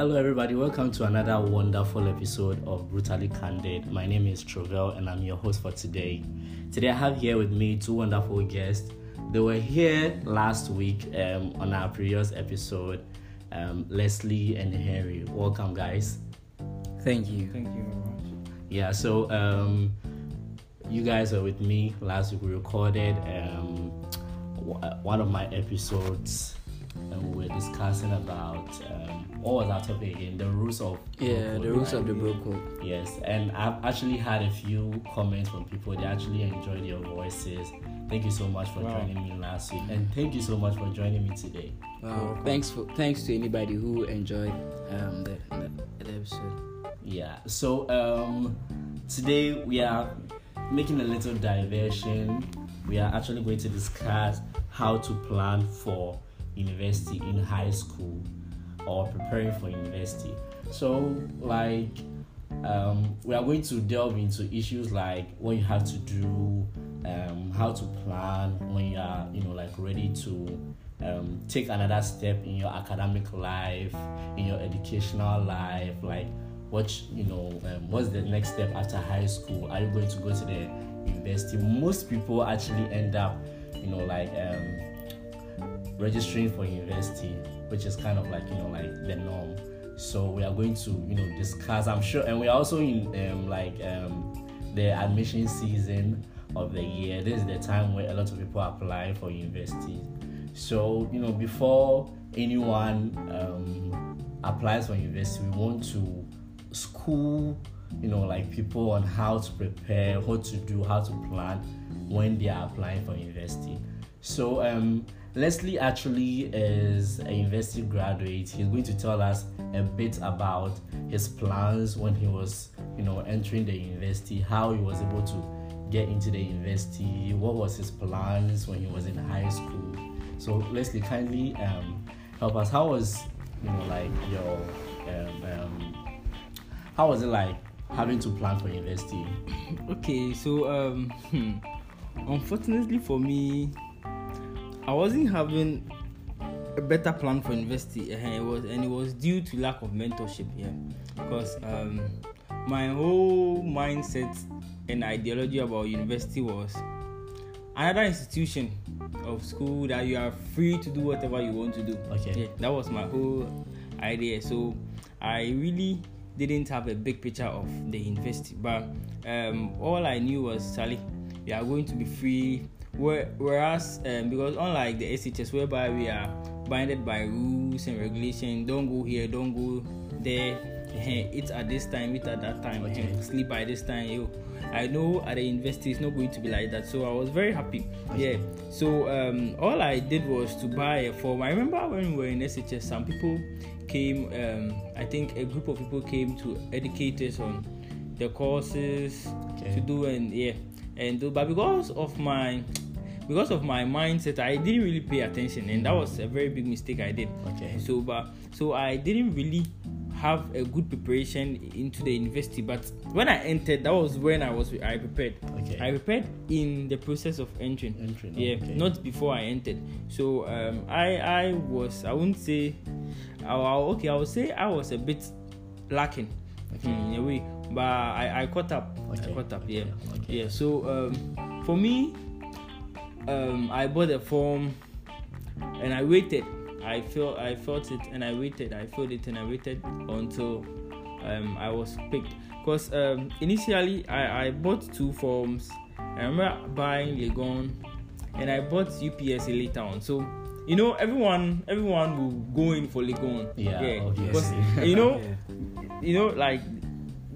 Hello, everybody. Welcome to another wonderful episode of Brutally Candid. My name is Trovell, and I'm your host for today. Today, I have here with me two wonderful guests. They were here last week um, on our previous episode. Um, Leslie and Henry. Welcome, guys. Thank you. Thank you very much. Yeah. So, um, you guys were with me last week. We recorded um, one of my episodes, and we were discussing about um, what was our topic again? The rules of yeah, the rules of the bro code. Yes, and I've actually had a few comments from people. They actually enjoyed your voices. Thank you so much for wow. joining me last week, and thank you so much for joining me today. Wow, thanks for thanks to anybody who enjoyed um, the, the, the episode. Yeah, so um, today we are making a little diversion. We are actually going to discuss how to plan for university in high school or preparing for university. So, like, um, we are going to delve into issues like what you have to do, um, how to plan when you are, you know, like ready to um, take another step in your academic life, in your educational life, like what you know, um, what's the next step after high school? Are you going to go to the university? Most people actually end up, you know, like um, registering for university which is kind of like you know like the norm. So we are going to you know discuss. I'm sure, and we are also in um, like um, the admission season of the year. This is the time where a lot of people apply for university. So you know before anyone um, applies for university, we want to school you know like people on how to prepare, what to do, how to plan when they are applying for university. So um Leslie actually is a university graduate. He's going to tell us a bit about his plans when he was, you know, entering the university, how he was able to get into the university, what was his plans when he was in high school. So Leslie, kindly um, help us. How was, you know, like your, um, um, how was it like having to plan for university? Okay, so um, hmm, unfortunately for me, I wasn't having a better plan for university, and it was and it was due to lack of mentorship here, because um, my whole mindset and ideology about university was another institution of school that you are free to do whatever you want to do. Okay. Yeah, that was my whole idea. So I really didn't have a big picture of the university, but um, all I knew was Sally, you are going to be free whereas um, because unlike the SHS whereby we are binded by rules and regulation, don't go here, don't go there, eat at this time, eat at that time, okay. sleep by this time. You, I know at the university it's not going to be like that, so I was very happy. Yeah. So um, all I did was to buy a form. I remember when we were in SHS, some people came. Um, I think a group of people came to educate us on the courses okay. to do, and yeah, and do. But because of my because of my mindset, I didn't really pay attention, and that was a very big mistake I did. Okay. So, but so I didn't really have a good preparation into the university. But when I entered, that was when I was I prepared. Okay. I prepared in the process of entering. Entering. Yeah, okay. not before I entered. So um, I I was I wouldn't say, I, okay, I would say I was a bit lacking okay. in a way, but I, I caught up. Okay. I caught up. Yeah. Okay. Yeah. So um, for me, um, I bought a form and I waited. I felt I felt it and I waited. I felt it and I waited until um, I was picked. Because um, initially I, I bought two forms. I remember buying Legon and I bought UPSA later on. So you know everyone everyone will go in for Legon. Yeah, yeah because you know yeah. you know like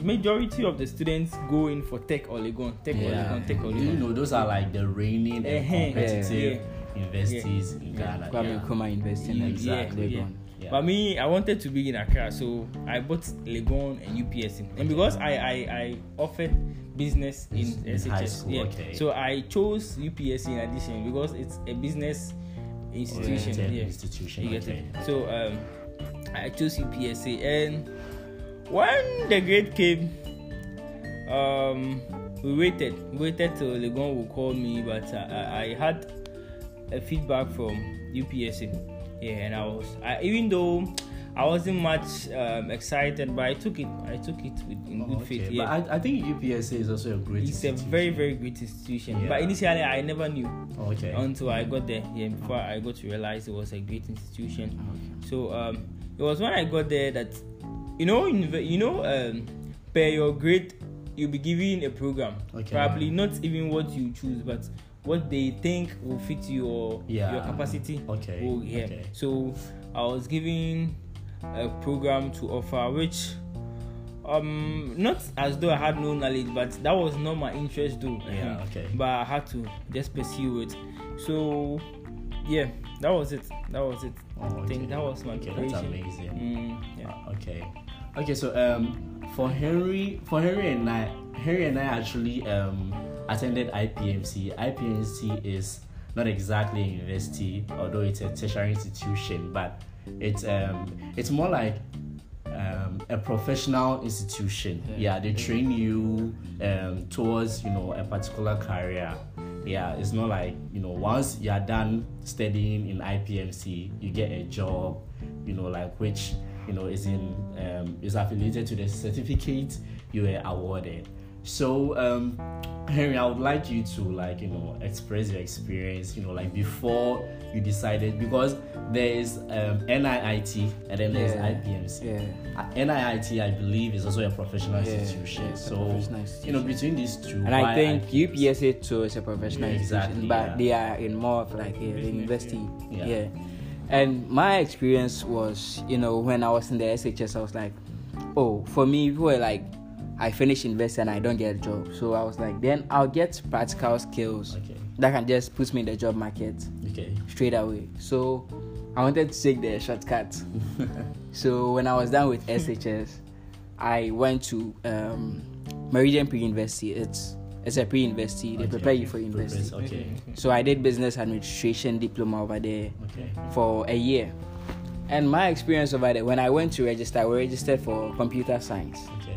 majority of the students go in for tech or Legon, tech yeah. or Legon, tech or Legon. You know, those are like the reigning and competitive yeah. universities yeah. in Ghana. Kwame yeah. Nkrumah University, exactly. Legon. Yeah. But me, I wanted to be in Accra, so I bought Legon and UPS. And because I, I, I offered business in, in SHS, yeah. Okay. so I chose UPS in addition because it's a business institution. Yeah. Institution. Okay. So um, I chose UPSA and when the grade came, um, we waited, waited till Legon would call me, but I, I had a feedback from UPSA. Yeah, and I was, I, even though I wasn't much um, excited, but I took it. I took it with, in Oh, good okay. faith. But Yeah, I, I think UPSA is also a great. it's a very very great institution. Yeah. But initially, I never knew Oh, okay. until I got there. Yeah, before I got to realize it was a great institution. So um, it was when I got there that you know you know um, per your grade you'll be given a program. Okay. Probably not even what you choose, but what they think will fit you or Yeah. your capacity. Okay. Oh yeah. Okay. So I was given a program to offer which um not as though I had no knowledge, but that was not my interest though. Yeah, okay. But I had to just pursue it. So yeah, that was it. That was it. Oh, I think that was my Okay, that's amazing. Mm, yeah. Uh, okay. Okay, so um for Henry for Henry and I Henry and I actually um attended IPMC. IPMC is not exactly a university, although it's a tertiary institution, but it's um it's more like um, a professional institution. Yeah, they train you um, towards you know a particular career. Yeah, it's not like you know once you are done studying in IPMC, you get a job. You know, like which you know is in um, is affiliated to the certificate you were awarded. So um, Henry, I would like you to like you know express your experience. You know, like before you decided because there is um, NIIT and then there's Yeah. IPMC. Yeah. Uh, NIIT, I believe, is also a professional Yeah, institution. yeah, a so professional you know, between these two, And I think IPMC? UPSA too is a professional exactly, institution, but they are in more of like a university. Yeah. Yeah. And my experience was, you know, when I was in the SHS, I was like, oh, for me, we were like, I finish university and I don't get a job. So I was like, then I'll get practical skills Okay. that can just put me in the job market Okay. straight away. So I wanted to take the shortcut. so when I was done with SHS, I went to um, Meridian Pre University. It's it's a pre university. They Okay. prepare you for university. Okay. So I did business administration diploma over there Okay. for a year. And my experience over there, when I went to register, I was registered for computer science. Okay.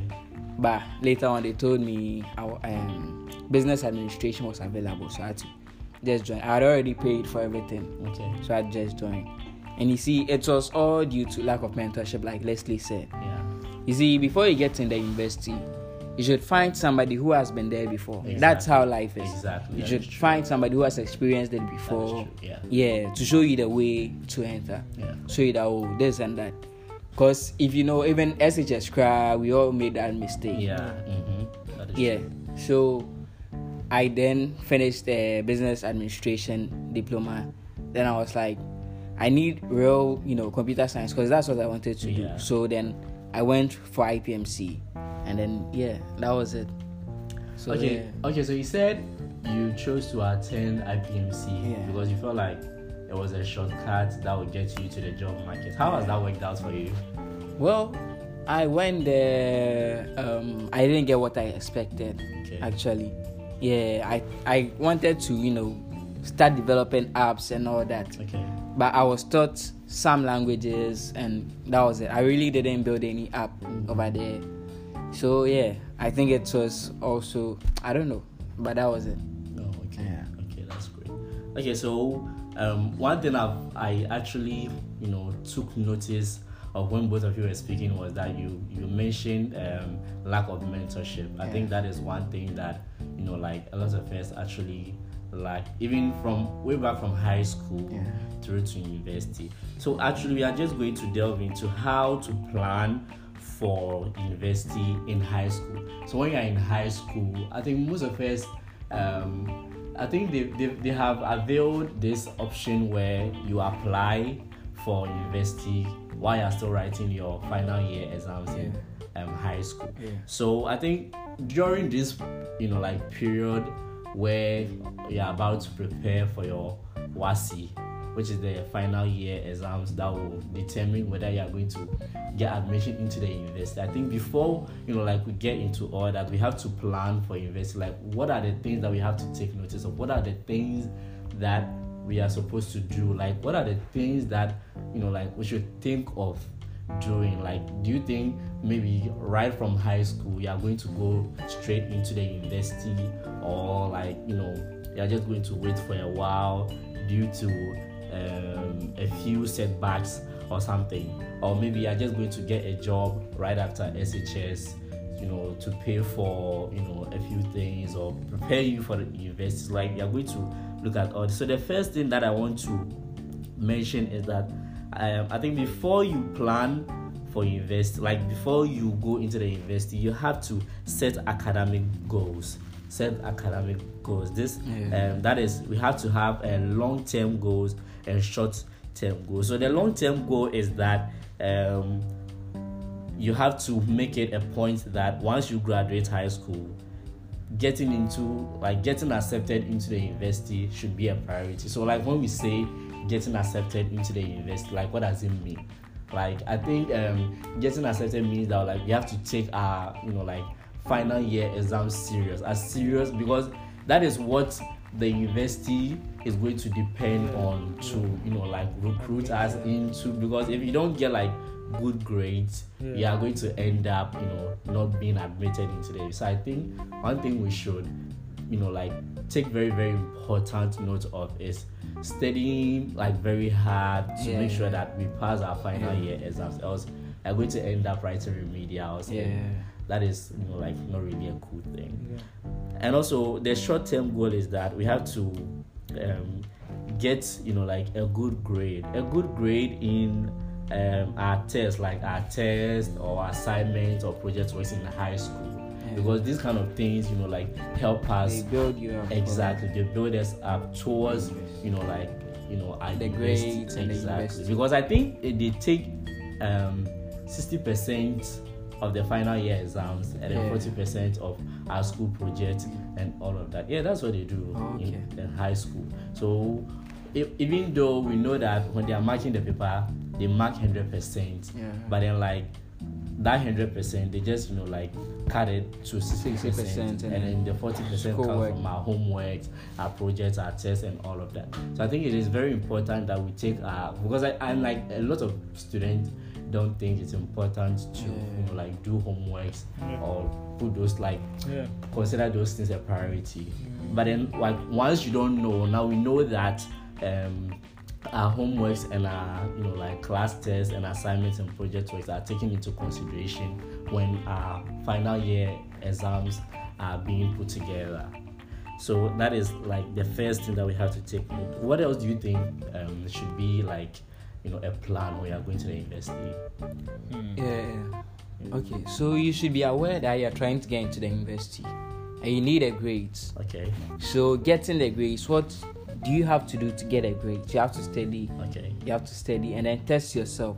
But later on, they told me our um, business administration was available, so I had to just join. I had already paid for everything, Okay. so I just joined. And you see, it was all due to lack of mentorship, like Leslie said. Yeah. You see, before you get in the university, you should find somebody who has been there before. Exactly. That's how life is. Exactly, You that should find somebody who has experienced it before. Yeah. Yeah, to show you the way to enter. Yeah. Show you that oh this and that. Because if you know, even SHS cry, we all made that mistake. Yeah. Mm-hmm. Yeah. true. So I then finished the business administration diploma. Then I was like, I need real, you know, computer science because that's what I wanted to Yeah. do. So then I went for IPMC, and then yeah, that was it. So okay. yeah. Okay. So you said you chose to attend IPMC Yeah. because you felt like it was a shortcut that would get you to the job market. How has that worked out for you? Well, I went there. Um, I didn't get what I expected. Okay. Actually, yeah, I I wanted to you know start developing apps and all that. Okay. but I was taught some languages and that was it. I really didn't build any app over there. So yeah, I think it was also I don't know, but that was it. Oh, okay. Yeah. Okay, that's great. Okay, so um, one thing I've, I actually, you know, took notice of when both of you were speaking was that you you mentioned um, lack of mentorship. I Yeah. think that is one thing that you know, like a lot of us actually lack, even from way back from high school Yeah. through to university. So actually, we are just going to delve into how to plan for university in high school. So when you're in high school, I think most of us, um, I think they, they, they have availed this option where you apply for university while you're still writing your final year exams in um, high school. Yeah. So I think during this, you know, like period where you're about to prepare for your WASSCE, which is the final year exams that will determine whether you are going to get admission into the university. I think before you know, like we get into all that, we have to plan for university. Like, what are the things that we have to take notice of? What are the things that we are supposed to do? Like, what are the things that you know, like we should think of doing? Like, do you think maybe right from high school you are going to go straight into the university, or like you know you are just going to wait for a while due to um, a few setbacks or something, or maybe you're just going to get a job right after SHS, you know, to pay for you know a few things or prepare you for the university. Like you're going to look at all. So the first thing that I want to mention is that um, I think before you plan for university, like before you go into the university, you have to set academic goals. Set academic goals. This Yeah. um, that is, we have to have uh, long-term goals and short-term goals. So the long-term goal is that um, you have to make it a point that once you graduate high school, getting into like getting accepted into the university should be a priority. So like when we say getting accepted into the university, like what does it mean? Like I think um, getting accepted means that like we have to take our you know like final year exams serious, as serious because that is what the university is going to depend on to you know like recruit us into because if you don't get like good grades you are going to end up you know not being admitted into the so i think one thing we should you know like take very very important note of is studying like very hard to Yeah, make sure yeah. that we pass our final Yeah. year exams else we're going to end up writing remedials Yeah. and that is you know like not really a cool thing. And also the short-term goal is that we have to um, get you know like a good grade. A good grade in um, our tests like our tests or assignments or project works in high school. Yeah. because these kind of things you know like help us They build you up. exactly. They build us up towards you know like you know our The university. grades and the exactly. because i think they take um 60 percent of the final year exams and then Yeah. 40 percent of our school project and all of that yeah that's what they do Oh, okay. in, in high school so if, even though we know that when they are marking the paper they mark 100 percent but then like that hundred percent, they just you know like cut it to sixty 60% and then the forty percent comes from our homework, our projects, our tests, and all of that. So I think it is very important that we take our because I and like a lot of students don't think it's important to you know like do homeworks or put those like Yeah. consider those things a priority. But then, like once you don't know, now we know that um, our homeworks and our you know like class tests and assignments and project works are taken into consideration when our final year exams are being put together. So that is like the first thing that we have to take. What else do you think um, should be like you know a plan when you are going to the university? Hmm. Yeah. Hmm. Okay, so you should be aware that you're trying to get into the university and you need a grade. Okay, So getting the grades, what do you have to do to get a grade? You have to study, okay, you have to study and then test yourself.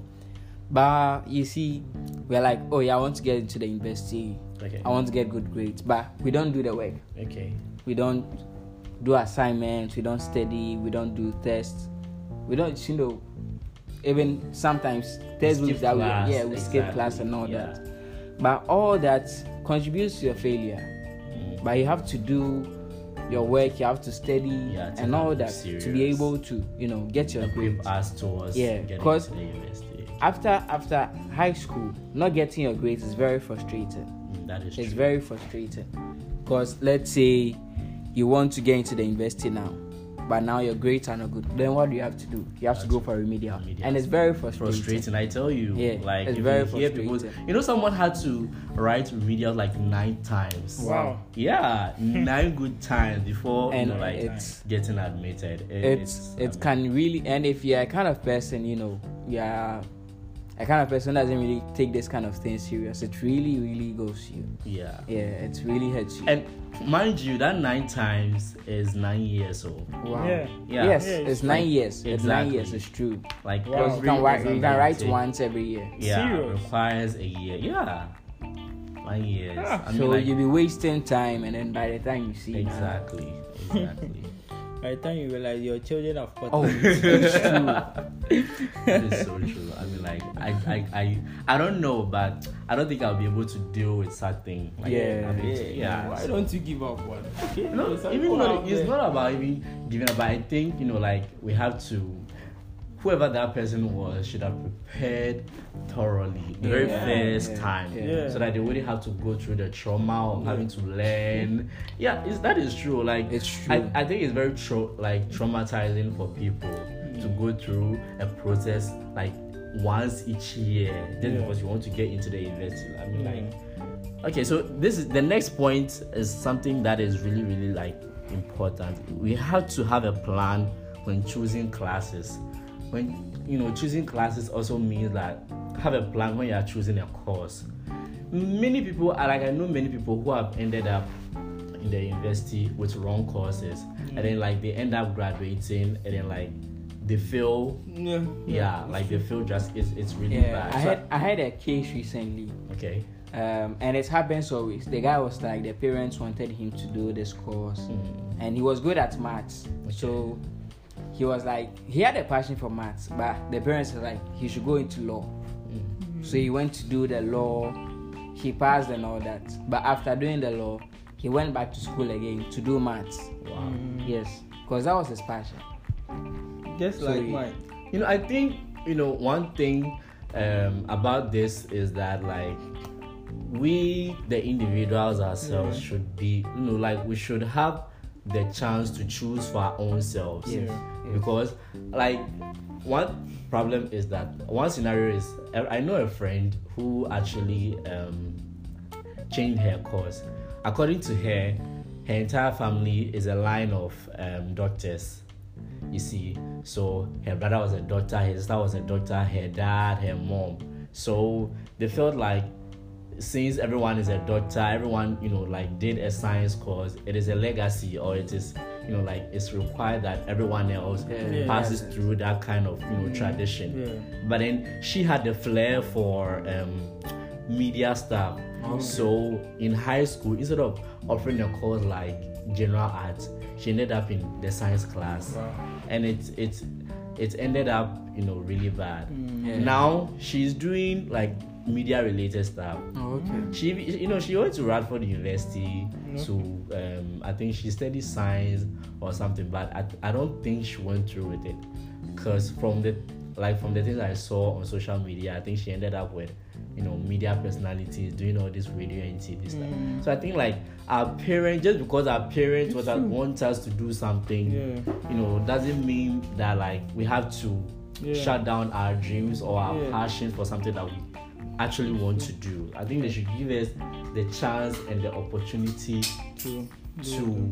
But you see, we're like, oh yeah, I want to get into the university. okay, I want to get good grades, but we don't do the work. okay, We don't do assignments. We don't study. We don't do tests. We don't, you know, even sometimes skip that class, we yeah we skip class and all yeah. that. But all that contributes to your failure. Mm. But you have to do your work. You have to study Yeah, and all that to be able to you know get your grades. us towards Yeah, getting 'cause- to the university. After after high school, not getting your grades is very frustrating. Mm, that is It's true. very frustrating because let's say you want to get into the university now, but now your grades are not good. Then what do you have to do? You have to go for remedial, remedial. and it's very frustrating. frustrating. I tell you, Yeah, like it's very you hear people, frustrating. you know, someone had to write remedial like nine times. Wow. Yeah, nine good times before And you know, like it's- getting admitted. It- It's it can really, and if you're a kind of person, you know, you're a kind of person that doesn't really take this kind of thing serious. It really, really goes you. yeah. Yeah, it really hurts you. And mind you, that nine times is nine years old. wow. Yeah. Yeah. Yes, Yeah, it's it's nine like- years. It's nine years. It's true. Like Wow. You can write, you can write take, once every year. Yeah, Serious? requires a year. Yeah, nine years. Ah. I mean, so like, you'll be wasting time, and then by the time you see, now- exactly, exactly. By the time you realize your children have got Oh, it's, true. that is so true. I mean, like, I, I, I, I don't know, but I don't think I'll be able to deal with something. Like, Yeah, I mean, yeah, yeah. Why so- don't you give up one? Okay. No, even not, it's not about even giving up. But I think you know, like, we have to. Whoever that person was should have prepared thoroughly the very Yeah, first yeah, time, yeah. so that they wouldn't have to go through the trauma of having to learn. Yeah, it's, that is true. Like, It's true. I, I think it's very true, like traumatizing for people to mm. go through a process like once each year just Yeah. because you want to get into the university. I mean, like, mm. okay, so this is the next point is something that is really, really like important. We have to have a plan when choosing classes. When you know, choosing classes also means that have a plan when you are choosing a course. Many people, are like I know many people who have ended up in the university with wrong courses, and then like they end up graduating, and then like they feel Yeah. yeah, like they feel just it's, it's really Yeah, bad. I So- had I had a case recently, okay. um, and it happens always. The guy was like, the parents wanted him to do this course, Mm. and he was good at maths. So he was like, he had a passion for maths, but the parents were like, he should go into law. Mm. So he went to do the law. He passed and all that. But after doing the law, he went back to school again to do maths. Wow. Yes, because that was his passion. Just So like you- mine. You know, I think you know one thing um, about this is that like we the individuals ourselves Yeah. should be you know like we should have the chance to choose for our own selves Yes. yes. because like one problem is that one scenario is I know a friend who actually um, changed her course. According to her, her entire family is a line of um, doctors. You see, so her brother was a doctor, his sister was a doctor, her dad, her mom. So they felt like since everyone is a doctor, everyone you know like did a science course, it is a legacy or it is you know like it's required that everyone else Yeah. passes through that kind of you know tradition. Yeah. But then she had the flair for um, media stuff. So in high school, instead of offering a course like general arts, she ended up in the science class, Wow. and it it it ended up you know really bad. Yeah. Now she's doing like media related stuff. Oh, okay. She you know she went to Radford University to um, I think she studied science or something, but I, I don't think she went through with it because from the like from the things I saw on social media, I think she ended up with you know media personalities doing all this radio and TV stuff. Mm. So I think like our parents just because our parents want, want us to do something, Yeah. you know, doesn't mean that like we have to Yeah. shut down our dreams or our Yeah. passion for something that we actually want to do. I think they should give us the chance and the opportunity True. to,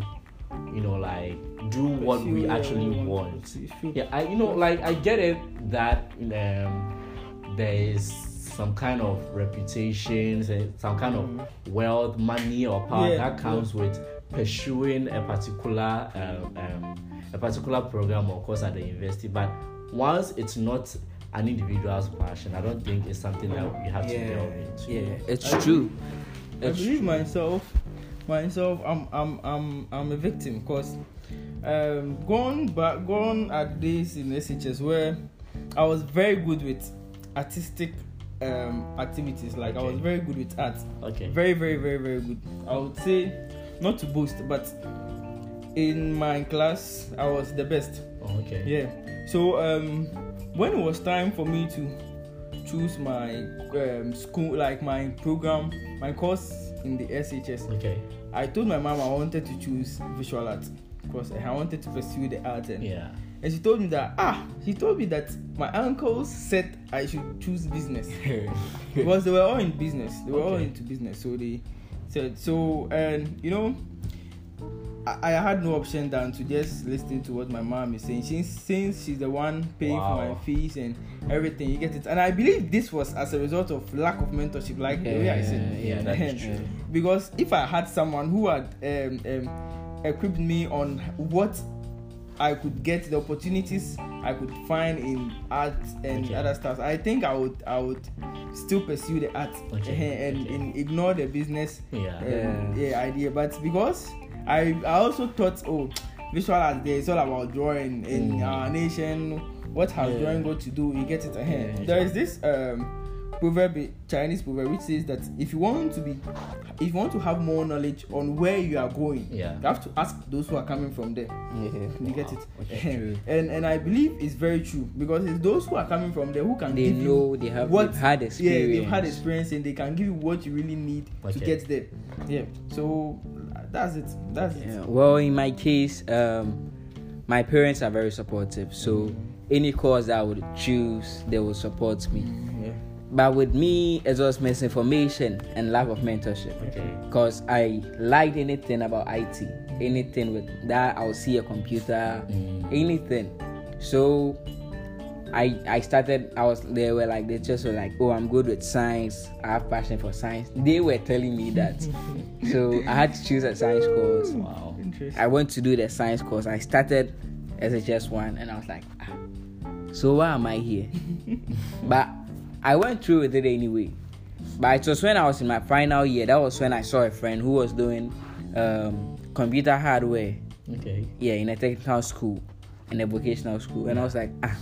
you know, like do what we actually want. to. Yeah, I you know like I get it that um, there is some kind of reputation, say, some kind of wealth, money or power Yeah, that comes with pursuing a particular um, um, a particular program or course at the university. But once it's not an individual's passion, I don't think it's something that we have to Yeah, delve into. yeah, it's I- true. I It's believe true. myself, myself, I'm, I'm, I'm, I'm a victim because um, gone back, gone at days in SHS where I was very good with artistic um, activities. Like I was very good with art. Okay. Very, very, very, very good. I would say, not to boast, but in my class, I was the best. Oh, okay. Yeah. So um, when it was time for me to choose my um, school, like my program, my course in the SHS, Okay. I told my mom I wanted to choose visual art because I wanted to pursue the art, and, Yeah. and she told me that ah, she told me that my uncles said I should choose business because they were all in business. They were all into business, so they said so. And you know, I, I had no option than to just listen to what my mom is saying. Since since she's the one paying for my fees and everything, you get it. And I believe this was as a result of lack of mentorship, like the way I said. Yeah, that is true. Because if I had someone who had um, um, equipped me on what I could get, the opportunities I could find in art and Okay. other stuff, I think I would I would still pursue the art Okay, and, okay. and ignore the business Yeah. um, Yeah. yeah, idea. But because I I also thought oh visual art there is all about drawing in Mm. our nation. What has Yeah. drawing got to do? You get it ahead. Yeah. There is this um proverb Chinese proverb which says that if you want to be if you want to have more knowledge on where you are going, Yeah. you have to ask those who are coming from there. You get it? okay, and and I believe it's very true because it's those who are coming from there who can They know they have what had experience. yeah, they've had experience and they can give you what you really need to get there. Yeah. So that's it. That's Yeah, it. well, in my case, um, my parents are very supportive. So any course that I would choose, they will support me. Yeah. But with me, it was misinformation and lack of mentorship. Okay. Because I liked anything about IT, anything with that, I'll see a computer, Mm. anything. So I I started. I was they were like they just were like, oh, I'm good with science. I have passion for science. They were telling me that, so I had to choose a science course. Wow. Interesting. I went to do the science course. I started SHS one, and I was like, ah, so why am I here? but I went through with it anyway. But it was when I was in my final year. That was when I saw a friend who was doing um, computer hardware. Okay. Yeah, in a technical school, in a vocational school, and I was like, ah,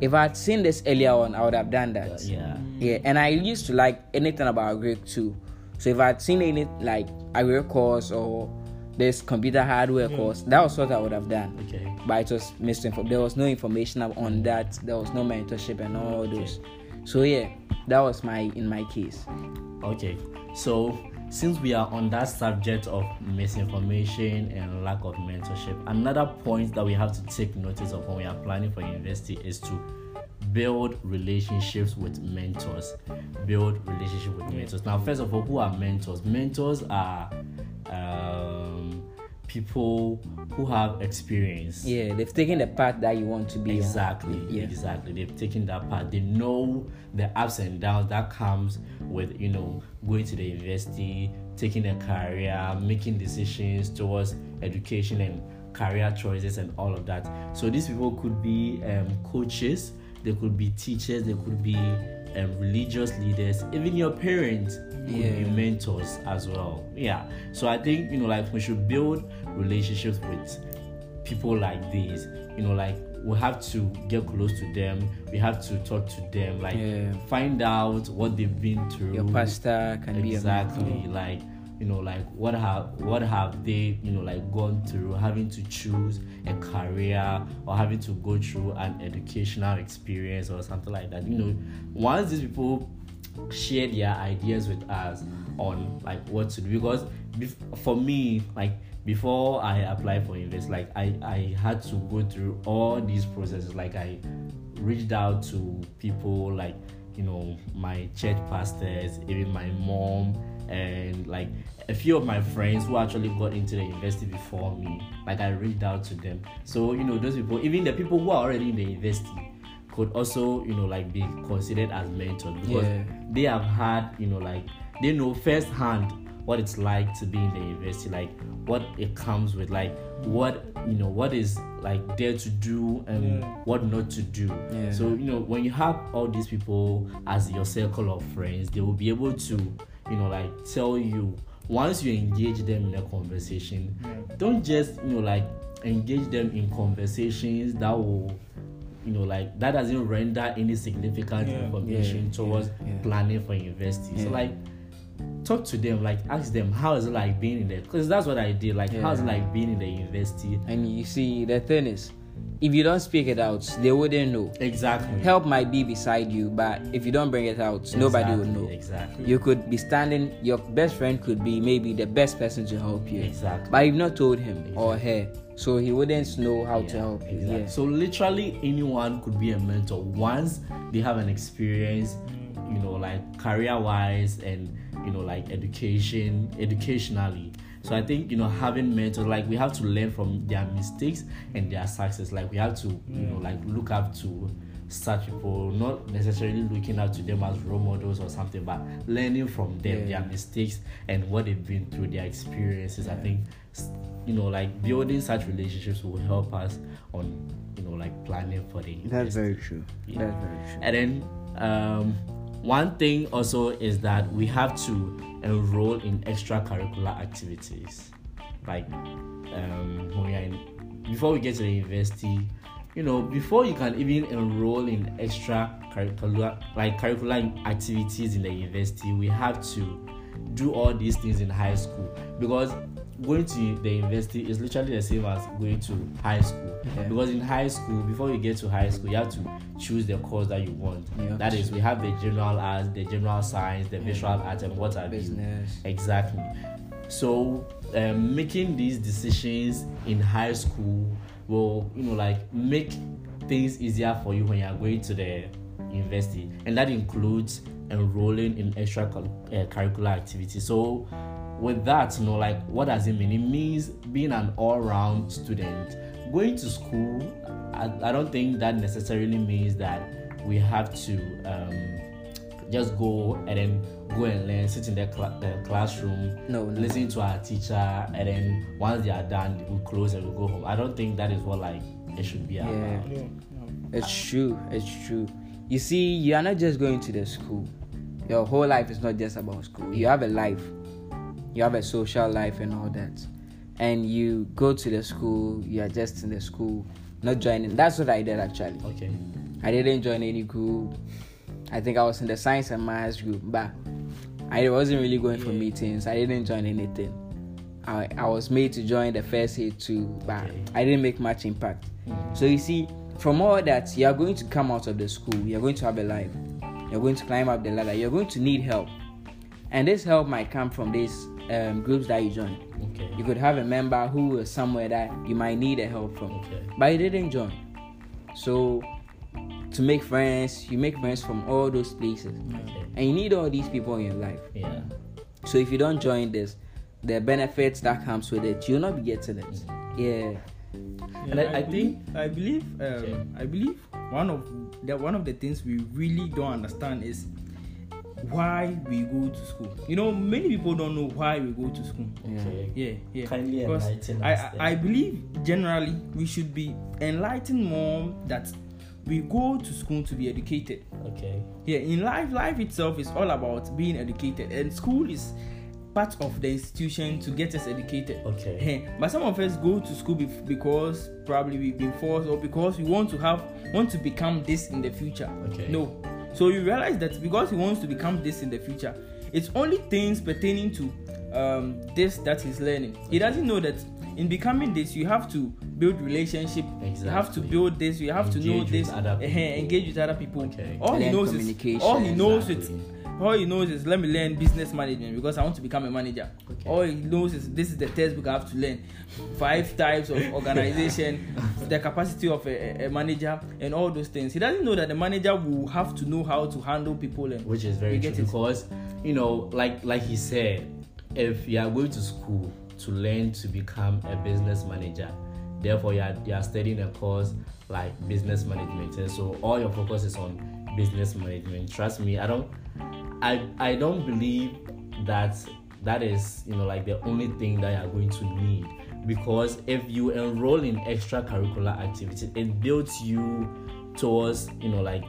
if I had seen this earlier on, I would have done that. Yeah. Yeah, and I used to like anything about Greek too. So if I'd seen any like agri course or this computer hardware hmm. course, that was what I would have done. Okay. But it was misinformed. There was no information on that. There was no mentorship and all those. So yeah, that was my in my case. Okay, so since we are on that subject of misinformation and lack of mentorship, another point that we have to take notice of when we are planning for university is to build relationships with mentors. Build relationship with mentors. Now, first of all, who are mentors? Mentors are um, people who have experience. Yeah, they've taken the path that you want to be on. Exactly, Yeah. exactly. They've taken that path. They know the ups and downs that comes with you know going to the university, taking a career, making decisions towards education and career choices and all of that. So these people could be um, coaches, they could be teachers, they could be um, religious leaders, even your parents could be mentors as well. Yeah. So I think you know like we should build relationships with people like this you know like we have to get close to them. We have to talk to them. Like Yeah. find out what they've been through. Your pastor can be exactly. Like you know like what have what have they you know like gone through having to choose a career or having to go through an educational experience or something like that. You know once these people share their ideas with us on like what to do because for me like before i applied for invest like i i had to go through all these processes. Like i reached out to people like you know my church pastors even my mom and like a few of my friends who actually got into the university before me like i reached out to them so you know those people even the people who are already in the university could also you know like be considered as mentors because Yeah. they have had you know like they know firsthand what it's like to be in the university like what it comes with like what you know what is like there to do and what not to do Yeah. so you know when you have all these people as your circle of friends they will be able to you know like tell you. Once you engage them in a conversation don't just you know like engage them in conversations that will you know like that doesn't render any significant Yeah. information Yeah, towards yeah, yeah. planning for university. So like talk to them like ask them how is it like being in there? Because that's what i did like how is it like being in the university? And you see, the thing is, if you don't speak it out, they wouldn't know. exactly Help might be beside you, but if you don't bring it out, nobody will know. exactly You could be standing, your best friend could be maybe the best person to help you. exactly But you've not told him or her, so he wouldn't know how to help you. exactly. Yeah. So literally anyone could be a mentor once they have an experience, you know, like career wise and you know, like education, educationally. So I think you know having mentors, like we have to learn from their mistakes and their success. Like we have to, you know, like look up to such people, not necessarily looking up to them as role models or something, but learning from them, Yeah. their mistakes and what they've been through, their experiences. I think you know, like building such relationships will help us on, you know, like planning for the That's very true. Yeah. That's very true. And then um, one thing also is that we have to enroll in extracurricular activities. Like um, when are in, before we get to the university, you know, before you can even enroll in extracurricular like curricular activities in the university, we have to do all these things in high school because going to the university is literally the same as going to high school Yeah. because in high school before you get to high school you have to choose the course that you want You have that is we have the general arts the general science the visual arts and what have you Business. exactly so um, making these decisions in high school will you know like make things easier for you when you are going to the university, and that includes enrolling in extra uh, curricular activities. So with that, you know, like what does it mean? It means being an all-round student. Going to school, I, I don't think that necessarily means that we have to um, just go and then go and learn, sit in the, cl- the classroom, No, no. listen to our teacher, and then once they are done, we close and we go home. I don't think that is what like it should be about. Yeah. Yeah. It's true. It's true. You see, you are not just going to the school. Your whole life is not just about school. You have a life. You have a social life and all that. And you go to the school. You are just in the school, not joining. That's what I did actually. Okay. I didn't join any group. I think I was in the science and maths group, but I wasn't really going for Yeah. meetings. I didn't join anything. I, I was made to join the first aid too, but Okay. I didn't make much impact. So you see, from all that, you are going to come out of the school. You are going to have a life. You're going to climb up the ladder. You're going to need help, and this help might come from these um, groups that you join. Okay. You could have a member who is somewhere that you might need a help from Okay. but you didn't join. So to make friends, you make friends from all those places, Okay. and you need all these people in your life. Yeah. So if you don't join this, the benefits that comes with it, you'll not be getting it. Yeah, And I- I believe, I believe, um, Okay. I believe one of the one of the things we really don't understand is why we go to school. You know, many people don't know why we go to school. Okay. Yeah, yeah. Kindly Because enlighten I, us I. I believe generally we should be enlightened more that we go to school to be educated. Okay. Yeah, in life, life itself is all about being educated, and school is part of the institution to get us educated. Okay. Eh, But some of us go to school bef- because probably we've been forced or because we want to have want to become this in the future. Okay. No. So you realize that because he wants to become this in the future, it's only things pertaining to um, this that he's learning. He doesn't know that in becoming this, you have to build relationship. You have to Exactly. build this. You have to know Engage with this. engage with other people. Okay. All he Learn knows is all he knows is Exactly. All he knows is let me learn business management because I want to become a manager. Okay. All he knows is this is the textbook I have to learn. Five types of organization, the capacity of a, a- manager, and all those things. He doesn't know that the manager will have to know how to handle people and which is very true because you know like like he said if you are going to school to learn to become a business manager therefore you are, you are studying a course like business management and so all your focus is on business management trust me i don't i i don't believe that that is you know like the only thing that you are going to need. Because if you enroll in extracurricular activities it builds you towards you know like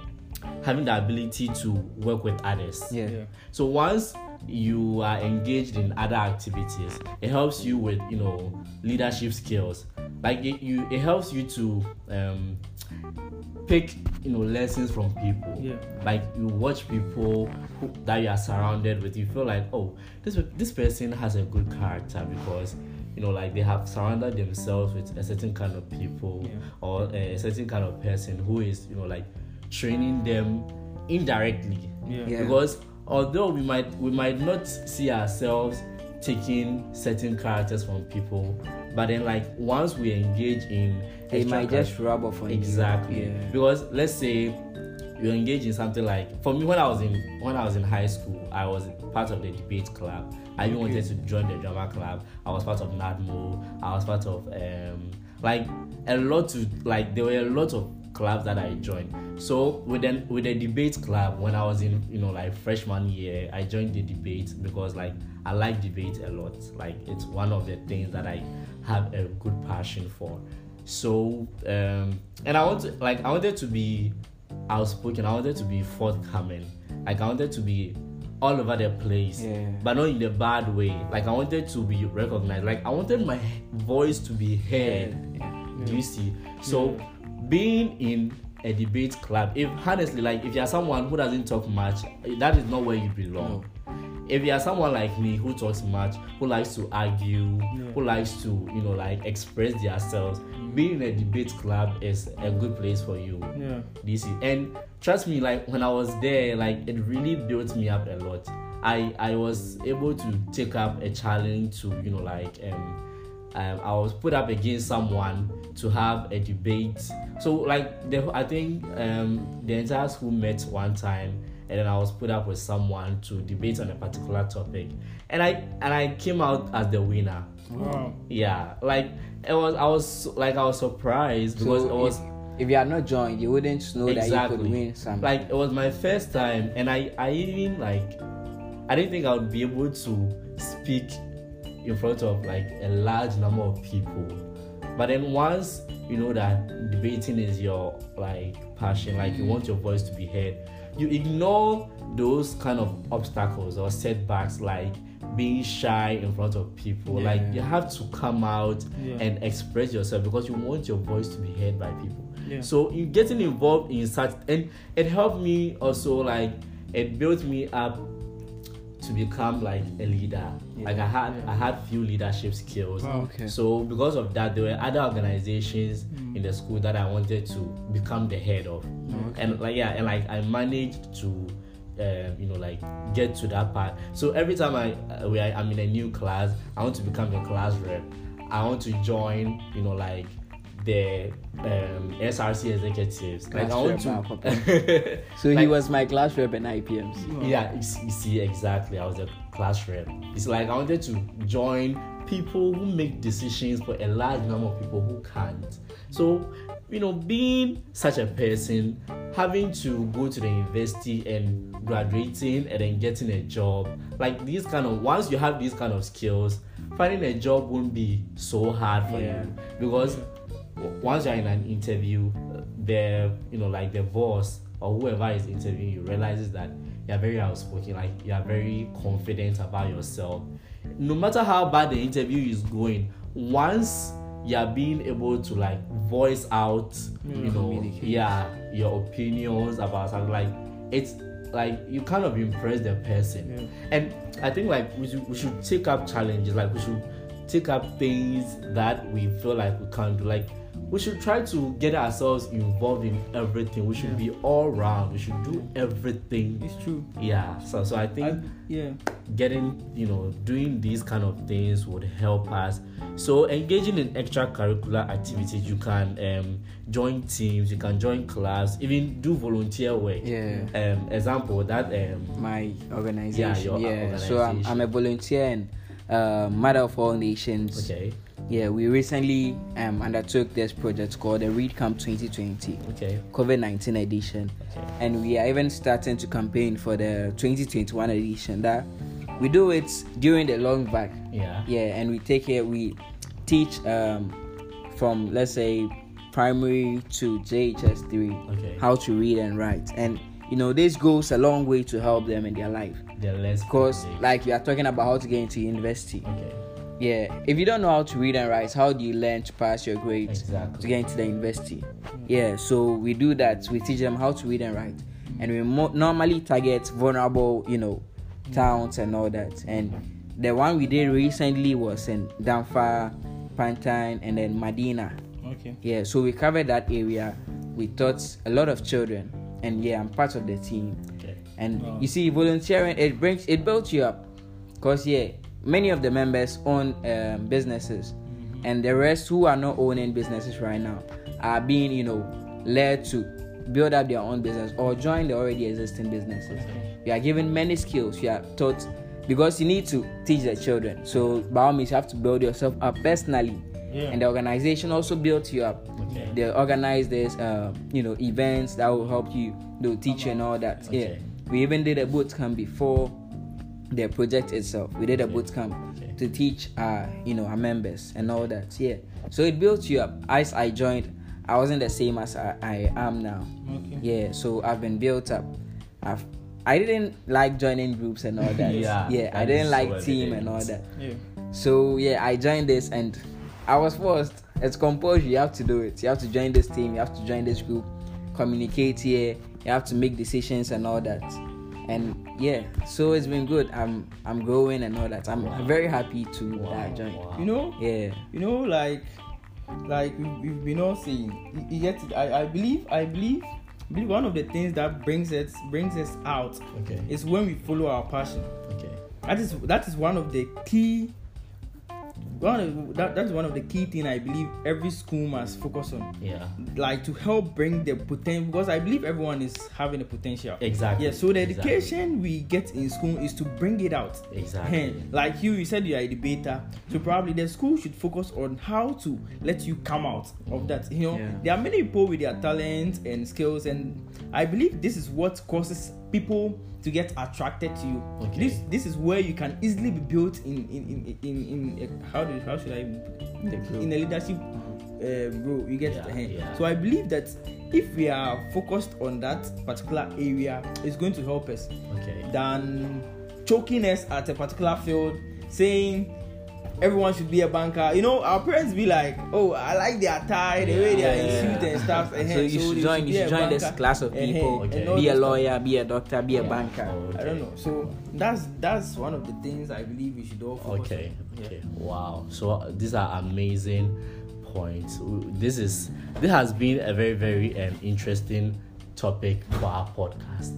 having the ability to work with others. Yeah, yeah. so once you are engaged in other activities it helps you with you know leadership skills like it, you it helps you to um pick you know lessons from people Yeah. like you watch people who, that you are surrounded with you feel like oh this this person has a good character because you know like they have surrounded themselves with a certain kind of people Yeah. or a certain kind of person who is you know like training them indirectly Yeah. Yeah. because although we might we might not see ourselves taking certain characters from people but then like once we engage in they might just rub off on exactly. You. Yeah. because let's say you engage in something like for me when i was in when i was in high school i was part of the debate club. I even wanted to join the drama club. I was part of nadmo. I was part of um like a lot to like there were a lot of clubs that i joined. So with the with the debate club when i was in you know like freshman year i joined the debate because like i like debate a lot. Like it's one of the things that i have a good passion for. So um and i want to like i wanted to be outspoken. I wanted to be forthcoming. Like i wanted to be all over the place Yeah. but not in a bad way. Like i wanted to be recognized. Like i wanted my voice to be heard. Yeah. do you see? So being in a debate club if honestly like if you're someone who doesn't talk much that is not where you belong. If you are someone like me who talks much who likes to argue who likes to you know like express themselves being in a debate club is a good place for you. Yeah. you and trust me like when i was there like it really built me up a lot. I i was able to take up a challenge to you know like um um, I was put up against someone to have a debate. So like the, I think um, the entire school met one time, and then I was put up with someone to debate on a particular topic, and I and I came out as the winner. Wow. Yeah, like it was. I was like I was surprised because So it was. if, if you had not joined, you wouldn't know that you Exactly. could win something. like it was my first time and i i even like i didn't think i would be able to speak in front of like a large number of people. But then once you know that debating is your like passion like you mm. want your voice to be heard you ignore those kind of obstacles or setbacks like being shy in front of people. Like you have to come out Yeah. and express yourself because you want your voice to be heard by people. Yeah. so in getting involved in such and it helped me also like it built me up to become like a leader. Like i had i had few leadership skills. Wow. Okay. so because of that there were other organizations in the school that i wanted to become the head of. And like yeah and like i managed to um, you know like get to that part. So every time i uh, we are, i'm in a new class i want to become a class rep. I want to join you know like the um, src executives like i want to so he was my class rep in IPMs. yeah, you see, exactly. I was a class rep. It's like I wanted to join people who make decisions for a large number of people who can't. So, you know, being such a person, having to go to the university and graduating and then getting a job, like these kind of once you have these kind of skills, finding a job won't be so hard for Yeah. you because once you're in an interview, uh, the you know like the boss or whoever is interviewing you realizes that you're very outspoken, like you're very confident about yourself. No matter how bad the interview is going, once you're being able to like voice out, you know, yeah, your opinions about something like it's like you kind of impress the person. And I think like we should, we should take up challenges, like we should take up things that we feel like we can't do. Like we should try to get ourselves involved in everything. We should be all round. We should do everything. It's true. Yeah. So so I think I, yeah. getting you know doing these kind of things would help us so engaging in extracurricular activities you can um, join teams you can join clubs even do volunteer work Yeah. um, example that um, My organization. your Yeah. So I'm, I'm a volunteer in uh, Mother of All Nations. okay Yeah, we recently um, undertook this project called the Read Camp 2020 okay. COVID 19 edition. okay. And we are even starting to campaign for the 2021 edition that we do it during the long back yeah. Yeah and we take it we teach um, from let's say primary to jhs3 okay. how to read and write. And you know this goes a long way to help them in their life. The less because like we are talking about how to get into university. Okay yeah if you don't know how to read and write how do you learn to pass your grades exactly to get into the university. Yeah, so we do that. We teach them how to read and write, and we mo- normally target vulnerable, you know, towns and all that. And the one we did recently was in Damfa, Pantine, and then Medina. Okay. Yeah, so we covered that area. We taught a lot of children, and yeah, I'm part of the team. okay And Wow. you see, volunteering it brings it builds you up, cause yeah, many of the members own um, businesses, and the rest who are not owning businesses right now are being you know led to build up their own business or join the already existing businesses. You are given many skills. You are taught because you need to teach the children. So by all means, you have to build yourself up personally, Yeah. and the organization also builds you up okay they organize this um, you know events that will help you they'll teach you and all that Okay. yeah we even did a boot camp before the project itself we did a boot camp Okay. to teach our you know our members and all that yeah so it built you up as i joined i wasn't the same as i, I am now Okay. yeah so i've been built up i've i didn't like joining groups and all that Yeah, yeah i didn't like team and all that Yeah. so yeah, I joined this and I was forced. It's compulsory. You have to do it. You have to join this team. You have to join this group. Communicate here. You have to make decisions and all that. And yeah, so it's been good. I'm I'm growing and all that. I'm Wow. very happy to that I wow, joined. wow. You know, Yeah. you know, like, like we- we've been all saying. You, you get it. I, I believe. I believe. I believe one of the things that brings us brings us out okay is when we follow our passion. okay That is that is one of the key one of that, that's one of the key thing I believe every school must focus on. Yeah. Like to help bring the potential because I believe everyone is having a potential. Exactly. Yeah. So the Exactly. education we get in school is to bring it out. Exactly. Hey, like you, you said you are a debater. So mm-hmm. probably the school should focus on how to let you come out of that. You know, Yeah. there are many people with their talents and skills, and I believe this is what causes people to get attracted to you. Okay. This this is where you can easily be built in in in in, in, in how do how should I in a leadership uh, role. You get Yeah, yeah. So I believe that if we are focused on that particular area, it's going to help us Okay. than choking us at a particular field, saying everyone should be a banker. You know, our parents be like, "Oh, I like their tie, the way they are in Yeah. suit and stuff." eh, So you they should join. You should join this class of eh, people. Okay. Be a stuff. lawyer. Be a doctor. Be a banker. Oh, I don't know. So that's that's one of the things I believe we should all focus Okay. on. Okay. Wow. So uh, these are amazing points. This is this has been a very very um, interesting topic for our podcast.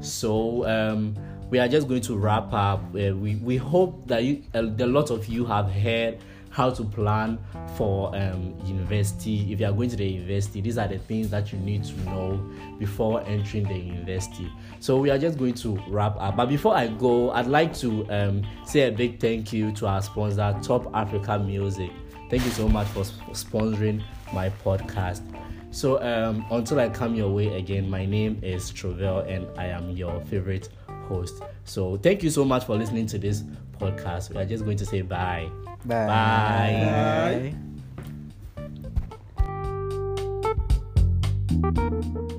So um, we are just going to wrap up. Uh, we we hope that you a, a lot of you have heard how to plan for um, university. If you are going to the university, these are the things that you need to know before entering the university. So we are just going to wrap up. But before I go, I'd like to um, say a big thank you to our sponsor, Top Africa Music. Thank you so much for sp- sponsoring my podcast. So um, until I come your way again, my name is Trovell and I am your favorite host. So thank you so much for listening to this podcast. We are just going to say bye. Bye. Bye.